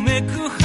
me cujo.